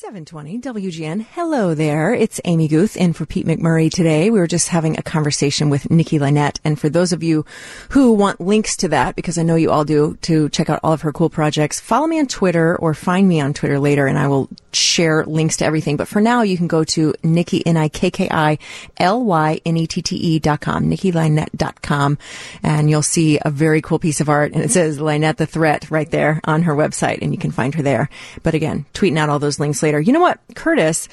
720 WGN. Hello there. It's Amy Guth in for Pete McMurray today. We were just having a conversation with Nikki Lynette. And for those of you who want links to that, because I know you all do, to check out all of her cool projects, follow me on Twitter or find me on Twitter later and I will share links to everything. But for now, you can go to Nikki, N-I-K-K-I-L-Y-N-E-T-T-E dot com, dot com. And you'll see a very cool piece of art and it says Lynette the Threat right there on her website and you can find her there. But again, tweeting out all those links later. You know what? Curtis,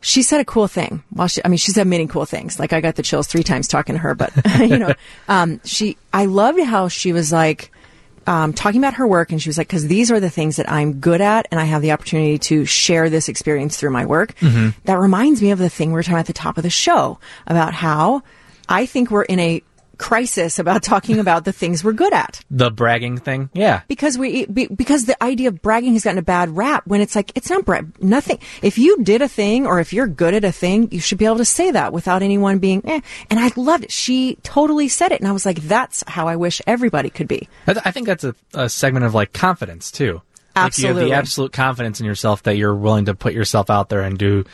she said a cool thing. Well, she, I mean, she said many cool things. Like I got the chills three times talking to her, but you know, um, she, I loved how she was like, um, talking about her work and she was like, cause these are the things that I'm good at and I have the opportunity to share this experience through my work. That reminds me of the thing we were talking about at the top of the show about how I think we're in a crisis about talking about the things we're good at The bragging thing. Yeah. because we be, because the idea of bragging has gotten a bad rap when it's like it's not brag nothing if you did a thing or if you're good at a thing you should be able to say that without anyone being eh. and i loved it she totally said it and i was like that's how i wish everybody could be I th- I think that's a, a segment of like confidence too. Like you have Absolutely. the absolute confidence in yourself that you're willing to put yourself out there and do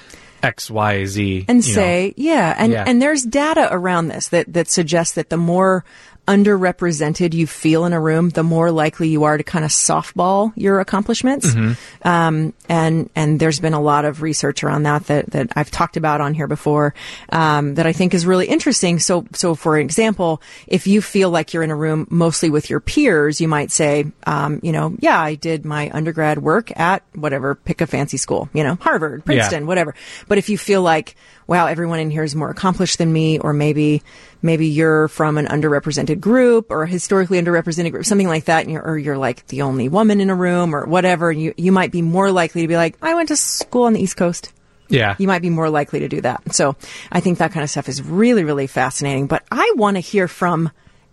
X, Y, Z. and you know. say yeah and Yeah. and there's data around this that that suggests that the more underrepresented you feel in a room the more likely you are to kind of softball your accomplishments Mm-hmm. um, and and there's been a lot of research around that that, that I've talked about on here before um, that I think is really interesting. So so for example, if you feel like you're in a room mostly with your peers, you might say, um, you know, yeah, I did my undergrad work at whatever, pick a fancy school, you know, Harvard, Princeton, whatever. But if you feel like wow, everyone in here is more accomplished than me, or maybe maybe you're from an underrepresented group or a historically underrepresented group, something like that, and you're, or you're like the only woman in a room or whatever, you you might be more likely to be like, I went to school on the East Coast. Yeah. You might be more likely to do that. So I think that kind of stuff is really, really fascinating. But I want to hear from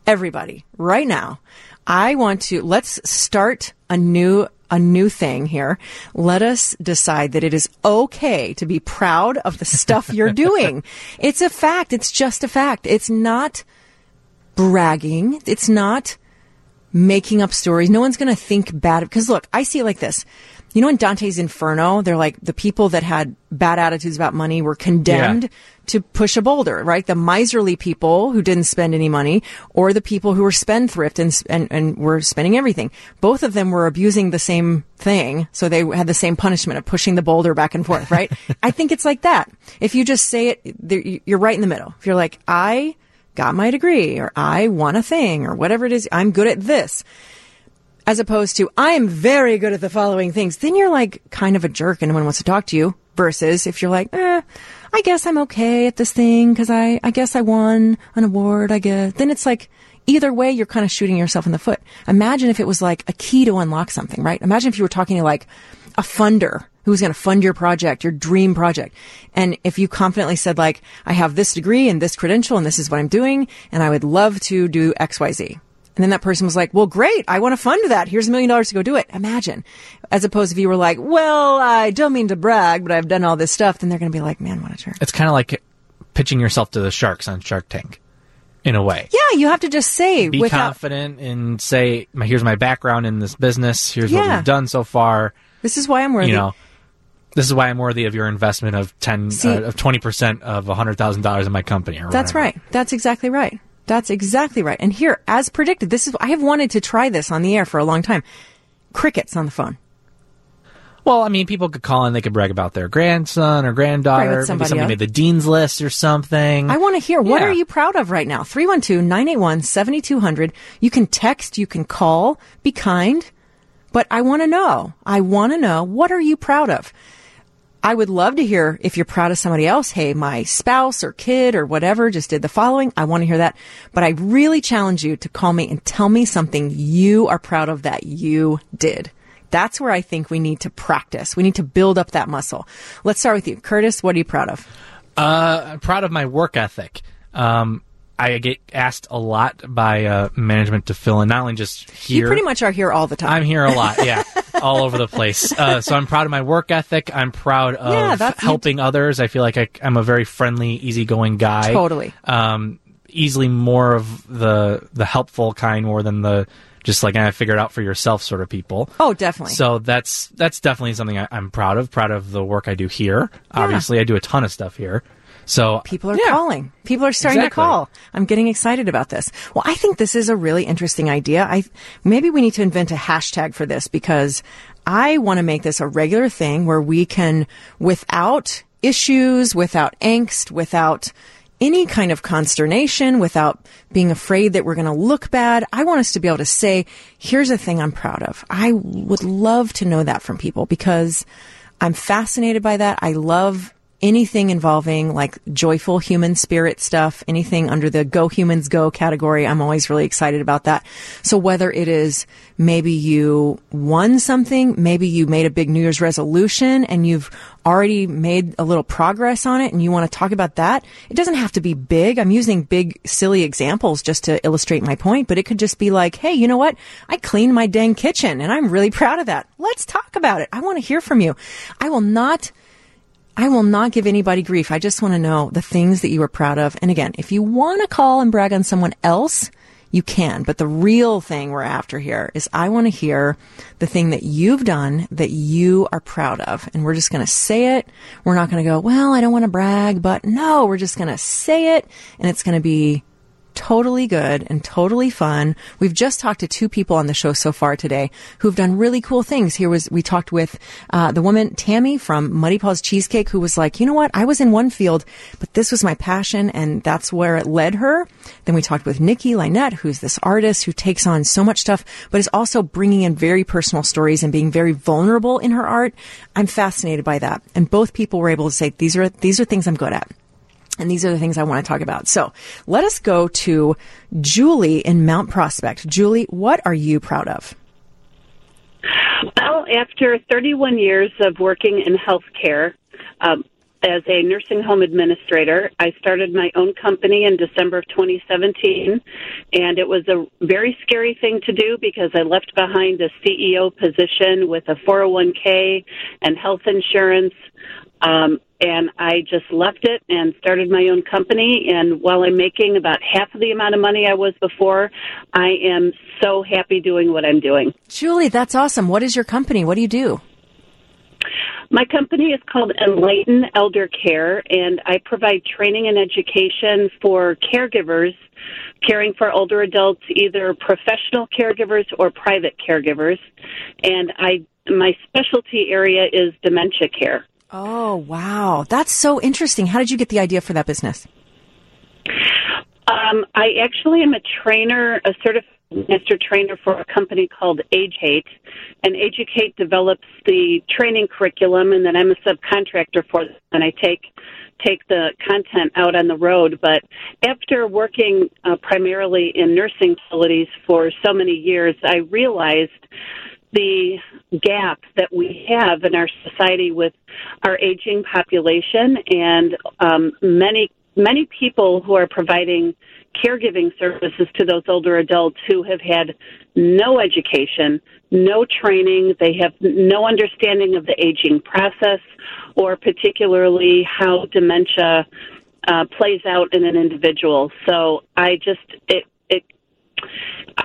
everybody right now. I want to, let's start a new, a new thing here. Let us decide that it is okay to be proud of the stuff you're doing. It's a fact. It's just a fact. It's not bragging. It's not making up stories. No one's going to think bad. Because look, I see it like this. You know, in Dante's Inferno, they're like the people that had bad attitudes about money were condemned Yeah. to push a boulder, right? The miserly people who didn't spend any money or the people who were spendthrift and, and, and were spending everything. Both of them were abusing the same thing. So they had the same punishment of pushing the boulder back and forth, right? I think it's like that. If you just say it, you're right in the middle. If you're like, I got my degree or I won a thing or whatever it is, I'm good at this as opposed to I am very good at the following things, then you're like kind of a jerk and no one wants to talk to you. Versus if you're like, eh, I guess I'm okay at this thing because I, I guess I won an award. I guess then it's like either way you're kind of shooting yourself in the foot. Imagine if it was like a key to unlock something, right? Imagine if you were talking to like a funder who's going to fund your project, your dream project. And if you confidently said like, I have this degree and this credential and this is what I'm doing and I would love to do X, Y, Z. And then that person was like, well, great. I want to fund that. Here's a million dollars to go do it. Imagine. As opposed if you were like, well, I don't mean to brag, but I've done all this stuff. Then they're going to be like, man, what a jerk. It's kind of like pitching yourself to the sharks on Shark Tank, in a way. Yeah, you have to just say Be without, confident and say, "Here's my background in this business. Here's what Yeah. we've done so far." this is why I'm worthy. You know, this is why I'm worthy of your investment of ten See- uh, of twenty percent of hundred thousand dollars in my company. That's whatever. right. That's exactly right. That's exactly right. And here, as predicted, this is, I have wanted to try this on the air for a long time. Crickets on the phone. Well, I mean, people could call in. They could brag about their grandson or granddaughter. With Maybe somebody somebody else. made the dean's list or something. I want to hear what Yeah. are you proud of right now? 312-981-7200. You can text, you can call, be kind, but I want to know. I want to know what are you proud of? I would love to hear if you're proud of somebody else. Hey, my spouse or kid or whatever just did the following. I want to hear that. But I really challenge you to call me and tell me something you are proud of that you did. That's where I think we need to practice. We need to build up that muscle. Let's start with you. Curtis, what are you proud of? Uh, I'm proud of my work ethic. Um, I get asked a lot by uh, management to fill in, not only just here. You pretty much are here all the time. I'm here a lot, yeah, all over the place. Uh, so I'm proud of my work ethic. I'm proud of Yeah, that's- helping others. I feel like I, I'm a very friendly, easygoing guy. Totally. Um, easily more of the the helpful kind more than the just like I figure it out for yourself sort of people. Oh, definitely. So that's that's definitely something I, am proud of. Proud of the work I do here. Yeah. Obviously, I do a ton of stuff here. So people are yeah. calling. People are starting exactly. to call. I'm getting excited about this. Well, I think this is a really interesting idea. I maybe we need to invent a hashtag for this because I want to make this a regular thing where we can, without issues, without angst, without any kind of consternation, without being afraid that we're going to look bad. I want us to be able to say, here's a thing I'm proud of. I would love to know that from people because I'm fascinated by that. I love anything involving like joyful human spirit stuff, anything under the go humans go category, I'm always really excited about that. So whether it is maybe you won something, maybe you made a big New Year's resolution and you've already made a little progress on it and you want to talk about that, it doesn't have to be big. I'm using big, silly examples just to illustrate my point, but it could just be like, hey, you know what? I cleaned my dang kitchen and I'm really proud of that. Let's talk about it. I want to hear from you. I will not I will not give anybody grief. I just want to know the things that you are proud of. And again, if you want to call and brag on someone else, you can. But the real thing we're after here is I want to hear the thing that you've done that you are proud of. And we're just going to say it. We're not going to go, well, I don't want to brag, but no, we're just going to say it and it's going to be totally good and totally fun. We've just talked to two people on the show so far today who've done really cool things. Here was, we talked with, uh, the woman, Tammy from Muddy Paws Cheesecake, who was like, you know what? I was in one field, but this was my passion and that's where it led her. Then we talked with Nikki Lynette, who's this artist who takes on so much stuff, but is also bringing in very personal stories and being very vulnerable in her art. I'm fascinated by that. And both people were able to say, these are, these are things I'm good at. And these are the things I want to talk about. So let us go to Julie in Mount Prospect. Julie, what are you proud of? Well, after 31 years of working in healthcare, um, as a nursing home administrator. I started my own company in December of 2017, and it was a very scary thing to do because I left behind a CEO position with a 401k and health insurance. Um, and I just left it and started my own company. And while I'm making about half of the amount of money I was before, I am so happy doing what I'm doing. Julie, that's awesome. What is your company? What do you do? My company is called Enlighten Elder Care, and I provide training and education for caregivers caring for older adults, either professional caregivers or private caregivers. And I, my specialty area is dementia care. Oh, wow. That's so interesting. How did you get the idea for that business? Um, I actually am a trainer, a certified master trainer for a company called AGE-u-cate, and AGE-u-cate develops the training curriculum, and then I'm a subcontractor for them, and I take take the content out on the road. But after working uh, primarily in nursing facilities for so many years, I realized the gap that we have in our society with our aging population and um, many many people who are providing caregiving services to those older adults who have had no education, no training, they have no understanding of the aging process or particularly how dementia uh, plays out in an individual. So I just it it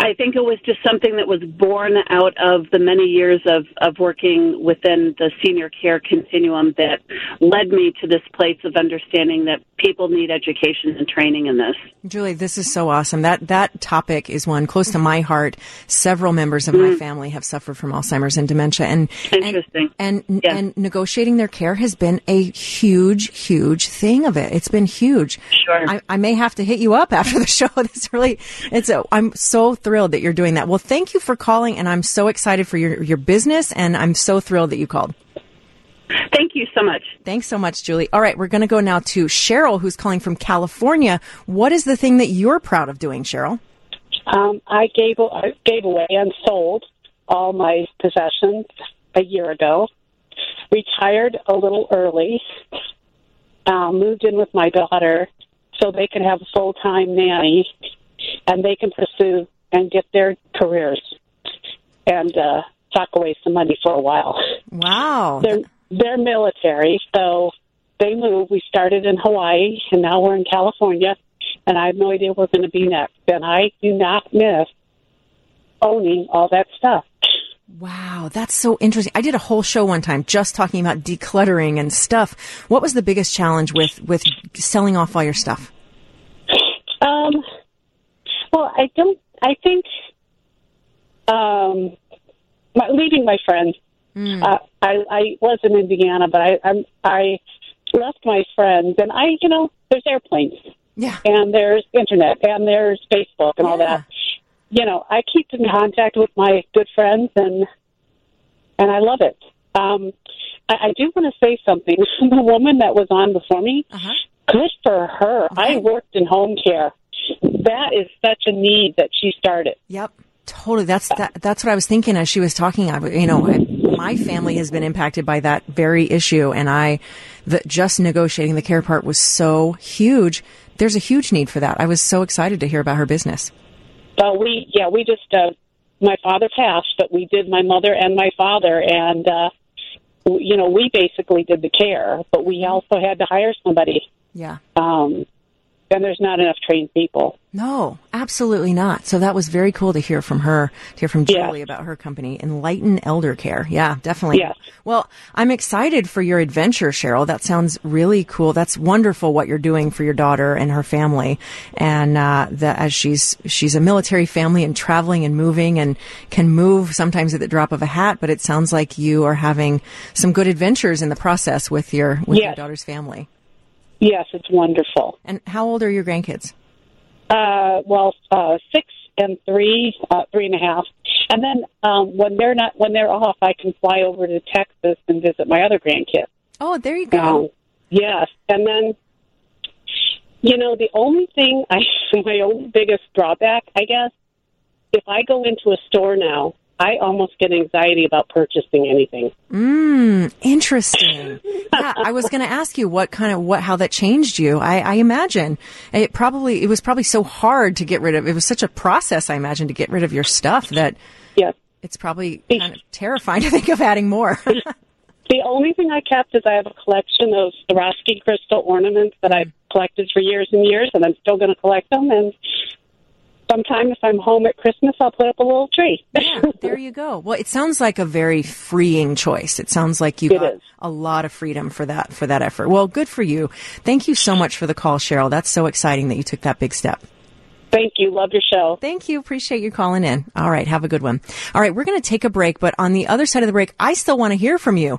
I think it was just something that was born out of the many years of, of working within the senior care continuum that led me to this place of understanding that people need education and training in this. Julie, this is so awesome. That that topic is one close to my heart. Several members of mm-hmm. my family have suffered from Alzheimer's and dementia, and interesting. And and, yes. and negotiating their care has been a huge, huge thing of it. It's been huge. Sure. I, I may have to hit you up after the show. It's really, it's. A, I'm so thrilled that you're doing that. Well, thank you for calling, and I'm so excited for your your business, and I'm so thrilled that you called. Thank you so much. Thanks so much, Julie. All right, we're going to go now to Cheryl, who's calling from California. What is the thing that you're proud of doing, Cheryl? Um, I gave I gave away and sold all my possessions a year ago. Retired a little early. Uh, moved in with my daughter so they can have a full time nanny and they can pursue and get their careers and uh, sock away some money for a while. Wow. They're they're military, so they move. We started in Hawaii and now we're in California and I have no idea where we're going to be next. And I do not miss owning all that stuff. Wow, that's so interesting. I did a whole show one time just talking about decluttering and stuff. What was the biggest challenge with with selling off all your stuff? Um, well, I don't. I think um, my, leaving my friends. Uh, I I was in Indiana, but I I'm, I left my friends, and I you know there's airplanes Yeah. and there's internet and there's Facebook and all that. You know, I keep in contact with my good friends and and I love it. Um, I, I do want to say something. the woman that was on before me, Uh-huh. good for her. I worked in home care. That is such a need that she started. Yep. Totally. That's that, that's what I was thinking as she was talking. I, you know, I, my family has been impacted by that very issue, and I, the, just negotiating the care part was so huge. There's a huge need for that. I was so excited to hear about her business. But we, yeah, we just, uh, my father passed, but we did my mother and my father, and, uh, w- you know, we basically did the care, but we also had to hire somebody. Yeah. Um, and there's not enough trained people. No, absolutely not. So that was very cool to hear from her, to hear from. Julie about her company, Enlighten Elder Care. Yeah, definitely. Yes. Well, I'm excited for your adventure, Cheryl. That sounds really cool. That's wonderful what you're doing for your daughter and her family. And, uh, that as she's, she's a military family and traveling and moving and can move sometimes at the drop of a hat, but it sounds like you are having some good adventures in the process with your, with your daughter's family. Yes, it's wonderful. And how old are your grandkids? Uh, well, uh, six and three, uh, three and a half. And then um, when they're not, when they're off, I can fly over to Texas and visit my other grandkids. Oh, there you go. Um, yes, and then, you know, the only thing I, my only biggest drawback, I guess, if I go into a store now, I almost get anxiety about purchasing anything. Mm, interesting. yeah, I was going to ask you what kind of what how that changed you. I, I imagine it probably it was probably so hard to get rid of. It was such a process, I imagine, to get rid of your stuff that Yes. it's probably kind of terrifying to think of adding more. The only thing I kept is I have a collection of Swarovski crystal ornaments that I've collected for years and years, and I'm still going to collect them. And sometime if I'm home at Christmas, I'll put up a little tree. yeah, there you go. Well, it sounds like a very freeing choice. It sounds like you It got is. a lot of freedom for that for that effort. Well, good for you. Thank you so much for the call, Cheryl. That's so exciting that you took that big step. Thank you. Love your show. Thank you. Appreciate you calling in. All right. Have a good one. All right. We're going to take a break, but on the other side of the break, I still want to hear from you.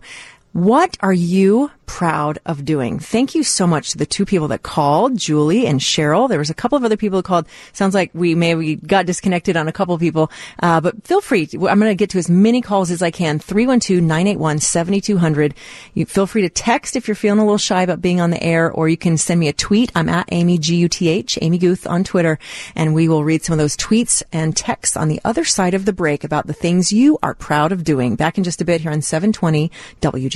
What are you proud of doing? Thank you so much to the two people that called, Julie and Cheryl. There was a couple of other people who called. Sounds like we maybe got disconnected on a couple of people. Uh, but feel free. To, I'm going to get to as many calls as I can. 312-981-7200. You feel free to text if you're feeling a little shy about being on the air, or you can send me a tweet. I'm at Amy G-U-T-H, Amy Guth on Twitter, and we will read some of those tweets and texts on the other side of the break about the things you are proud of doing. Back in just a bit here on 720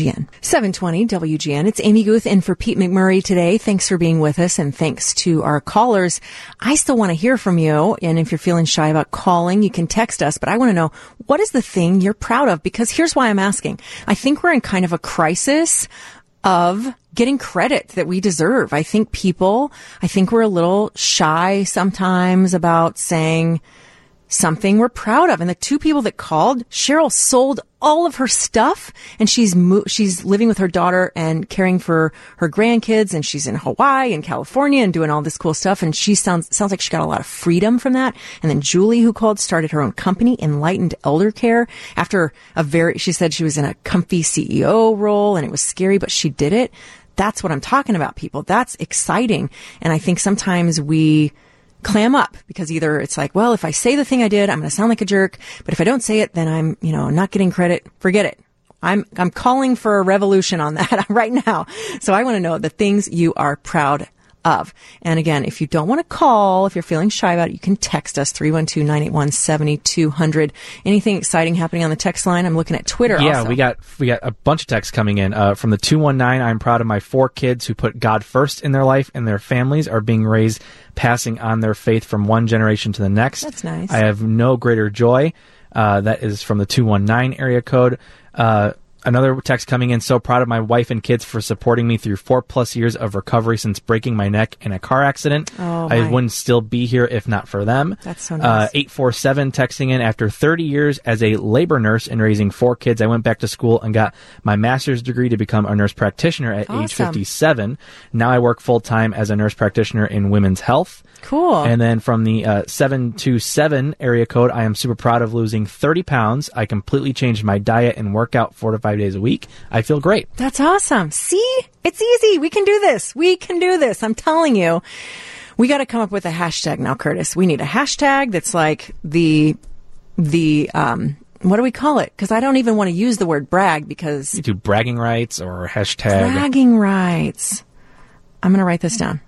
WGN. 720 WGN. It's Amy Guth in for Pete McMurray today. Thanks for being with us and thanks to our callers. I still want to hear from you. And if you're feeling shy about calling, you can text us, but I want to know what is the thing you're proud of? Because here's why I'm asking. I think we're in kind of a crisis of getting credit that we deserve. I think people, I think we're a little shy sometimes about saying something we're proud of. And the two people that called, Cheryl sold all of her stuff and she's mo- she's living with her daughter and caring for her grandkids and she's in Hawaii and California and doing all this cool stuff and she sounds sounds like she got a lot of freedom from that. And then Julie who called started her own company, Enlightened Elder Care, after a very she said she was in a comfy CEO role and it was scary but she did it. That's what I'm talking about people. That's exciting. And I think sometimes we clam up because either it's like, well, if I say the thing I did, I'm going to sound like a jerk. But if I don't say it, then I'm, you know, not getting credit. Forget it. I'm, I'm calling for a revolution on that right now. So I want to know the things you are proud of. And again, if you don't want to call, if you're feeling shy about it, you can text us 312-981-7200. Anything exciting happening on the text line? I'm looking at Twitter Yeah, also. we got we got a bunch of texts coming in uh, from the two one nine. I'm proud of my four kids who put God first in their life, and their families are being raised, passing on their faith from one generation to the next. That's nice. I have no greater joy. Uh, that is from the two one nine area code. Uh, another text coming in. So proud of my wife and kids for supporting me through four plus years of recovery since breaking my neck in a car accident. Oh, I my. wouldn't still be here if not for them. That's so Uh, nice. 847 texting in after 30 years as a labor nurse and raising four kids. I went back to school and got my master's degree to become a nurse practitioner at age 57. Now I work full time as a nurse practitioner in women's health. Cool. And then from the uh, 727 area code, I am super proud of losing 30 pounds. I completely changed my diet and workout four to five days a week. I feel great. That's awesome. See? It's easy. We can do this. We can do this. I'm telling you. We got to come up with a hashtag now, Curtis. We need a hashtag that's like the, the, um, what do we call it? Because I don't even want to use the word brag because You do bragging rights or hashtag. bragging rights. I'm going to write this down.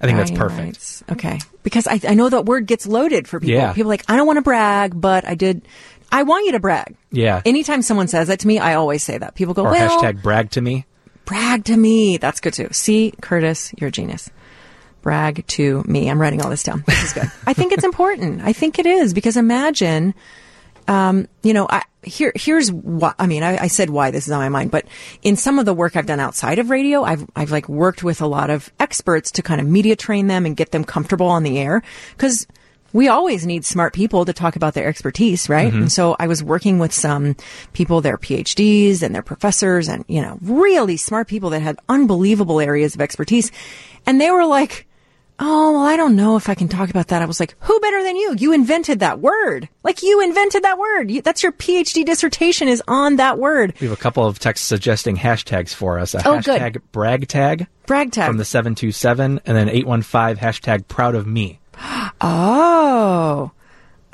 I think that's perfect. rights. Okay. Because I, I know that word gets loaded for people. Yeah. People are like, I don't want to brag, but I did. I want you to brag. Yeah. Anytime someone says that to me, I always say that. People go, or well, hashtag brag to me. brag to me. That's good too. See, Curtis, you're a genius. Brag to me. I'm writing all this down. This is good. I think it's important. I think it is because imagine, um, you know, I, here, here's why, I mean, I, I said why this is on my mind, but in some of the work I've done outside of radio, I've, I've like worked with a lot of experts to kind of media train them and get them comfortable on the air. Cause we always need smart people to talk about their expertise, right? Mm-hmm. And so I was working with some people, their PhDs and their professors and, you know, really smart people that had unbelievable areas of expertise. And they were like, Oh, well, I don't know if I can talk about that. I was like, who better than you? You invented that word. Like you invented that word. You, that's your PhD dissertation is on that word. We have a couple of texts suggesting hashtags for us. A Oh, good. hashtag brag tag Brag tag. from the 727 and then 815 hashtag proud of me. Oh,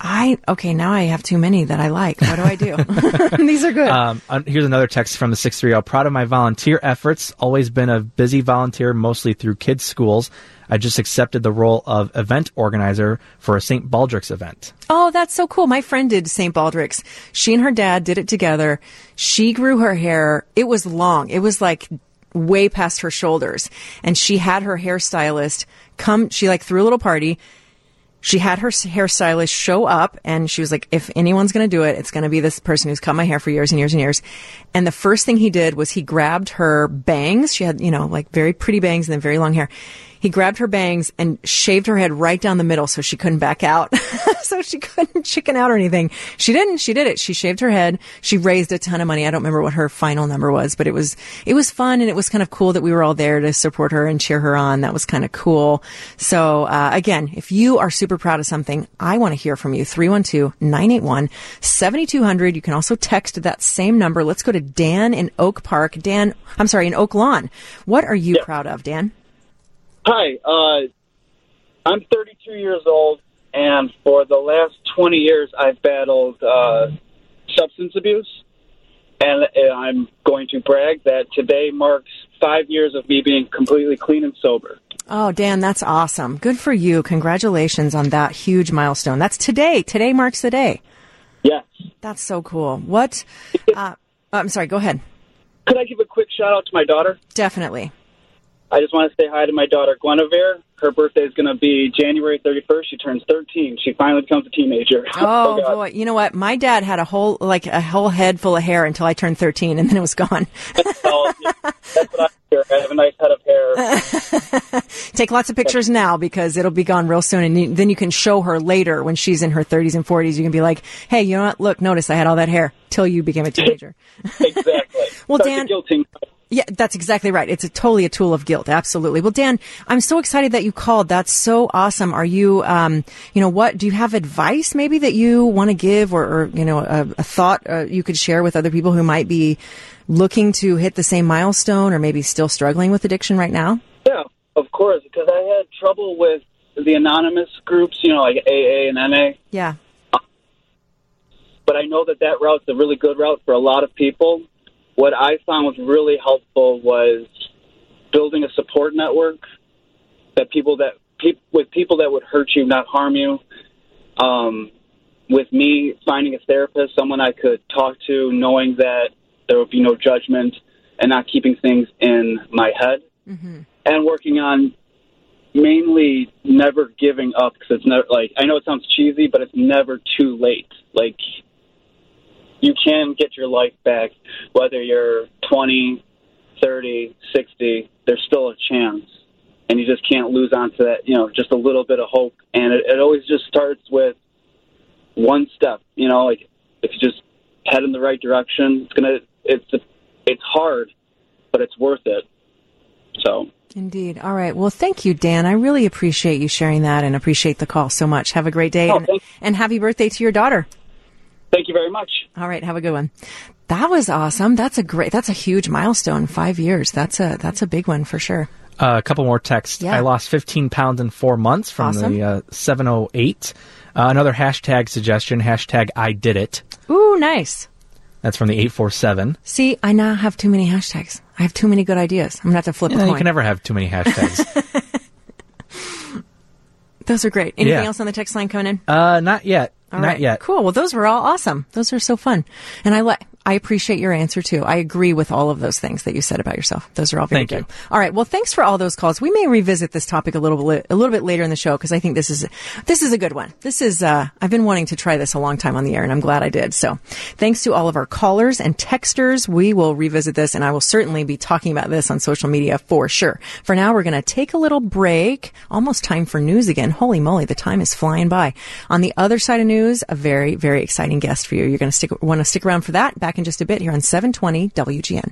I, okay. Now I have too many that I like. What do I do? These are good. Um, here's another text from the 630. Proud of my volunteer efforts. Always been a busy volunteer, mostly through kids' schools. I just accepted the role of event organizer for a St. Baldrick's event. Oh, that's so cool. My friend did St. Baldrick's. She and her dad did it together. She grew her hair. It was long. It was like way past her shoulders. And she had her hairstylist come, she like threw a little party. She had her hairstylist show up and she was like, if anyone's going to do it, it's going to be this person who's cut my hair for years and years and years. And the first thing he did was he grabbed her bangs. She had, you know, like very pretty bangs and then very long hair. He grabbed her bangs and shaved her head right down the middle so she couldn't back out. so she couldn't chicken out or anything. She didn't. She did it. She shaved her head. She raised a ton of money. I don't remember what her final number was, but it was, it was fun and it was kind of cool that we were all there to support her and cheer her on. That was kind of cool. So, uh, again, if you are super proud of something, I want to hear from you. 312-981-7200. You can also text that same number. Let's go to Dan in Oak Park. Dan, I'm sorry, in Oak Lawn. What are you proud of, Dan? Hi, uh, I'm 32 years old, and for the last 20 years, I've battled uh, substance abuse. And I'm going to brag that today marks five years of me being completely clean and sober. Oh, Dan, that's awesome. Good for you. Congratulations on that huge milestone. That's today. Today marks the day. Yes. That's so cool. What? Uh, I'm sorry. Go ahead. Could I give a quick shout out to my daughter? Definitely. I just want to say hi to my daughter, Guinevere. Her birthday is going to be January 31st. She turns 13. She finally becomes a teenager. Oh, oh, God. boy. You know what? My dad had a whole, like a whole head full of hair until I turned 13 and then it was gone. Oh, yeah. That's what I hear. I have a nice head of hair. Take lots of pictures now because it'll be gone real soon. And you, then you can show her later when she's in her 30s and 40s. You can be like, hey, you know what? Look, notice I had all that hair till you became a teenager. exactly. Well, Start Dan-. Yeah, that's exactly right. It's a totally a tool of guilt. Absolutely. Well, Dan, I'm so excited that you called. That's so awesome. Are you, um, you know, what do you have advice maybe that you want to give, or, or you know, a, a thought uh, you could share with other people who might be looking to hit the same milestone, or maybe still struggling with addiction right now? Yeah, of course, because I had trouble with the anonymous groups, you know, like AA and NA. Yeah. But I know that that route's a really good route for a lot of people. What I found was really helpful was building a support network that people that peop, with people that would hurt you, not harm you. Um, with me finding a therapist, someone I could talk to, knowing that there would be no judgment, and not keeping things in my head, and working on mainly never giving up because it's never like I know it sounds cheesy, but it's never too late. Like you can get your life back, whether you're 20, 30, 60. There's still a chance, and you just can't lose onto that. You know, just a little bit of hope, and it, it always just starts with one step. You know, like if you just head in the right direction, it's gonna. It's it's hard, but it's worth it. So. Indeed. All right. Well, thank you, Dan. I really appreciate you sharing that and appreciate the call so much. Have a great day Oh, and, and happy birthday to your daughter. Thank you very much. All right. Have a good one. That was awesome. That's a great, that's a huge milestone. Five years. That's a, that's a big one for sure. Uh, a couple more texts. Yeah. I lost 15 pounds in four months from Awesome. the uh, 708. Uh, another hashtag suggestion, hashtag I did it. Ooh, nice. That's from the 847. See, I now have too many hashtags. I have too many good ideas. I'm gonna have to flip Yeah, a you can never have too many hashtags. Those are great. Anything Yeah. else on the text line coming in? uh, not yet. All not right. yet. Cool. Well, those were all awesome. Those are so fun. And I like, I appreciate your answer too. I agree with all of those things that you said about yourself. Those are all very Thank good. you. All right. Well, thanks for all those calls. We may revisit this topic a little bit, a little bit later in the show because I think this is, this is a good one. This is, uh, I've been wanting to try this a long time on the air and I'm glad I did. So thanks to all of our callers and texters. We will revisit this and I will certainly be talking about this on social media for sure. For now, we're going to take a little break. Almost time for news again. Holy moly. The time is flying by. On the other side of news, a very, very exciting guest for you. You're going to stick, want to stick around for that back in just a bit here on 720 WGN.